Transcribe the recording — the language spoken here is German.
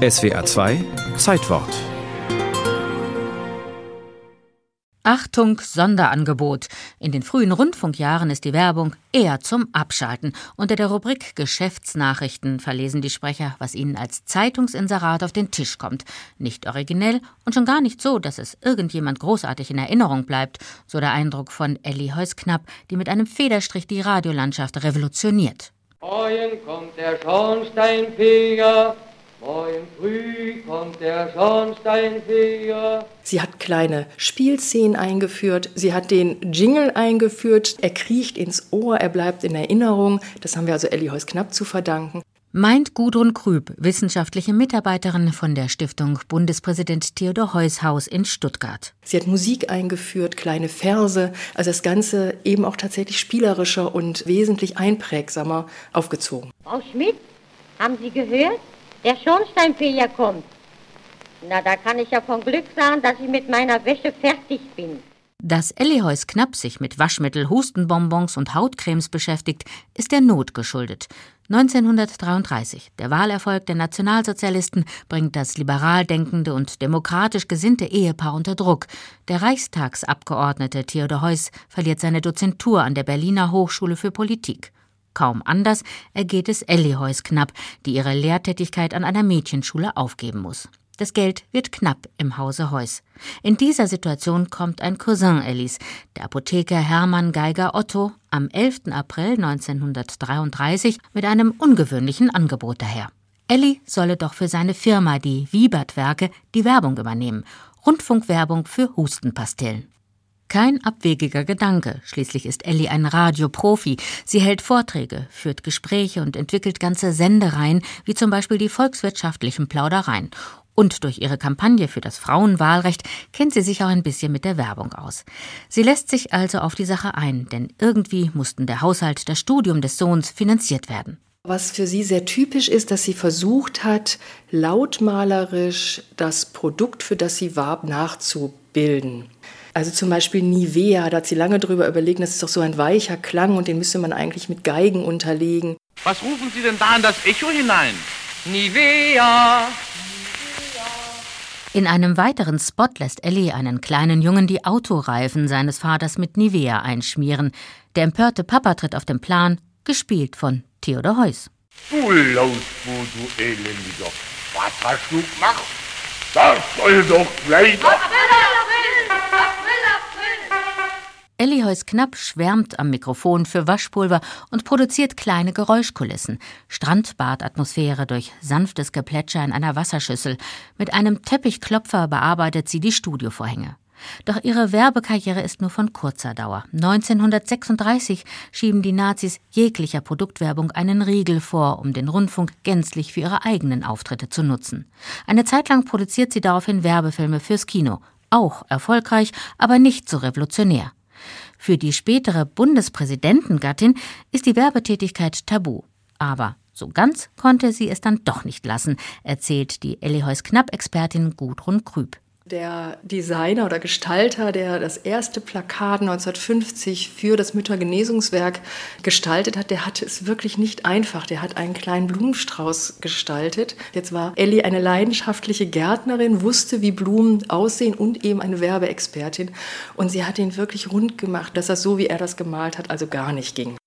SWA 2 Zeitwort Achtung, Sonderangebot. In den frühen Rundfunkjahren ist die Werbung eher zum Abschalten. Unter der Rubrik Geschäftsnachrichten verlesen die Sprecher, was ihnen als Zeitungsinserat auf den Tisch kommt. Nicht originell und schon gar nicht so, dass es irgendjemand großartig in Erinnerung bleibt, so der Eindruck von Elli Heusknapp, die mit einem Federstrich die Radiolandschaft revolutioniert. Morgen kommt der Schornsteinfeger, Morgen früh kommt der Schornsteinfeger. Sie hat kleine Spielszenen eingeführt, sie hat den Jingle eingeführt, er kriecht ins Ohr, er bleibt in Erinnerung. Das haben wir also Elli Heus knapp zu verdanken. Meint Gudrun Krüb, wissenschaftliche Mitarbeiterin von der Stiftung Bundespräsident Theodor Heuss Haus in Stuttgart. Sie hat Musik eingeführt, kleine Verse, also das Ganze eben auch tatsächlich spielerischer und wesentlich einprägsamer aufgezogen. Frau Schmidt, haben Sie gehört? Der Schornsteinfeger kommt. Na, da kann ich ja von Glück sagen, dass ich mit meiner Wäsche fertig bin. Dass Elliheus Knapp sich mit Waschmittel, Hustenbonbons und Hautcremes beschäftigt, ist der Not geschuldet. 1933, der Wahlerfolg der Nationalsozialisten, bringt das liberal denkende und demokratisch gesinnte Ehepaar unter Druck. Der Reichstagsabgeordnete Theodor Heuss verliert seine Dozentur an der Berliner Hochschule für Politik. Kaum anders ergeht es Elli Heuss knapp, die ihre Lehrtätigkeit an einer Mädchenschule aufgeben muss. Das Geld wird knapp im Hause Heuss. In dieser Situation kommt ein Cousin Ellis, der Apotheker Hermann Geiger Otto, am 11. April 1933 mit einem ungewöhnlichen Angebot daher. Elli solle doch für seine Firma, die Wiebert-Werke, die Werbung übernehmen. Rundfunkwerbung für Hustenpastillen. Kein abwegiger Gedanke. Schließlich ist Elli ein Radioprofi. Sie hält Vorträge, führt Gespräche und entwickelt ganze Sendereien, wie zum Beispiel die volkswirtschaftlichen Plaudereien. Und durch ihre Kampagne für das Frauenwahlrecht kennt sie sich auch ein bisschen mit der Werbung aus. Sie lässt sich also auf die Sache ein, denn irgendwie mussten der Haushalt, das Studium des Sohns finanziert werden. Was für sie sehr typisch ist, dass sie versucht hat, lautmalerisch das Produkt, für das sie warb, nachzubilden. Also zum Beispiel Nivea, da hat sie lange drüber überlegt, das ist doch so ein weicher Klang und den müsste man eigentlich mit Geigen unterlegen. Was rufen Sie denn da in das Echo hinein? Nivea! In einem weiteren Spot lässt Ellie einen kleinen Jungen die Autoreifen seines Vaters mit Nivea einschmieren. Der empörte Papa tritt auf den Plan, gespielt von Theodor Heuss. Du Lausbo, du elendiger. Was hast du gemacht? Das soll doch gleich... Elli Heus Knapp schwärmt am Mikrofon für Waschpulver und produziert kleine Geräuschkulissen. Strandbadatmosphäre durch sanftes Geplätscher in einer Wasserschüssel. Mit einem Teppichklopfer bearbeitet sie die Studiovorhänge. Doch ihre Werbekarriere ist nur von kurzer Dauer. 1936 schieben die Nazis jeglicher Produktwerbung einen Riegel vor, um den Rundfunk gänzlich für ihre eigenen Auftritte zu nutzen. Eine Zeit lang produziert sie daraufhin Werbefilme fürs Kino. Auch erfolgreich, aber nicht so revolutionär. Für die spätere Bundespräsidentengattin ist die Werbetätigkeit tabu. Aber so ganz konnte sie es dann doch nicht lassen, erzählt die Elliheus Knapp-Expertin Gudrun Krüb. Der Designer oder Gestalter, der das erste Plakat 1950 für das Müttergenesungswerk gestaltet hat, der hatte es wirklich nicht einfach. Der hat einen kleinen Blumenstrauß gestaltet. Jetzt war Ellie eine leidenschaftliche Gärtnerin, wusste, wie Blumen aussehen und eben eine Werbeexpertin. Und sie hat ihn wirklich rund gemacht, dass das so, wie er das gemalt hat, also gar nicht ging.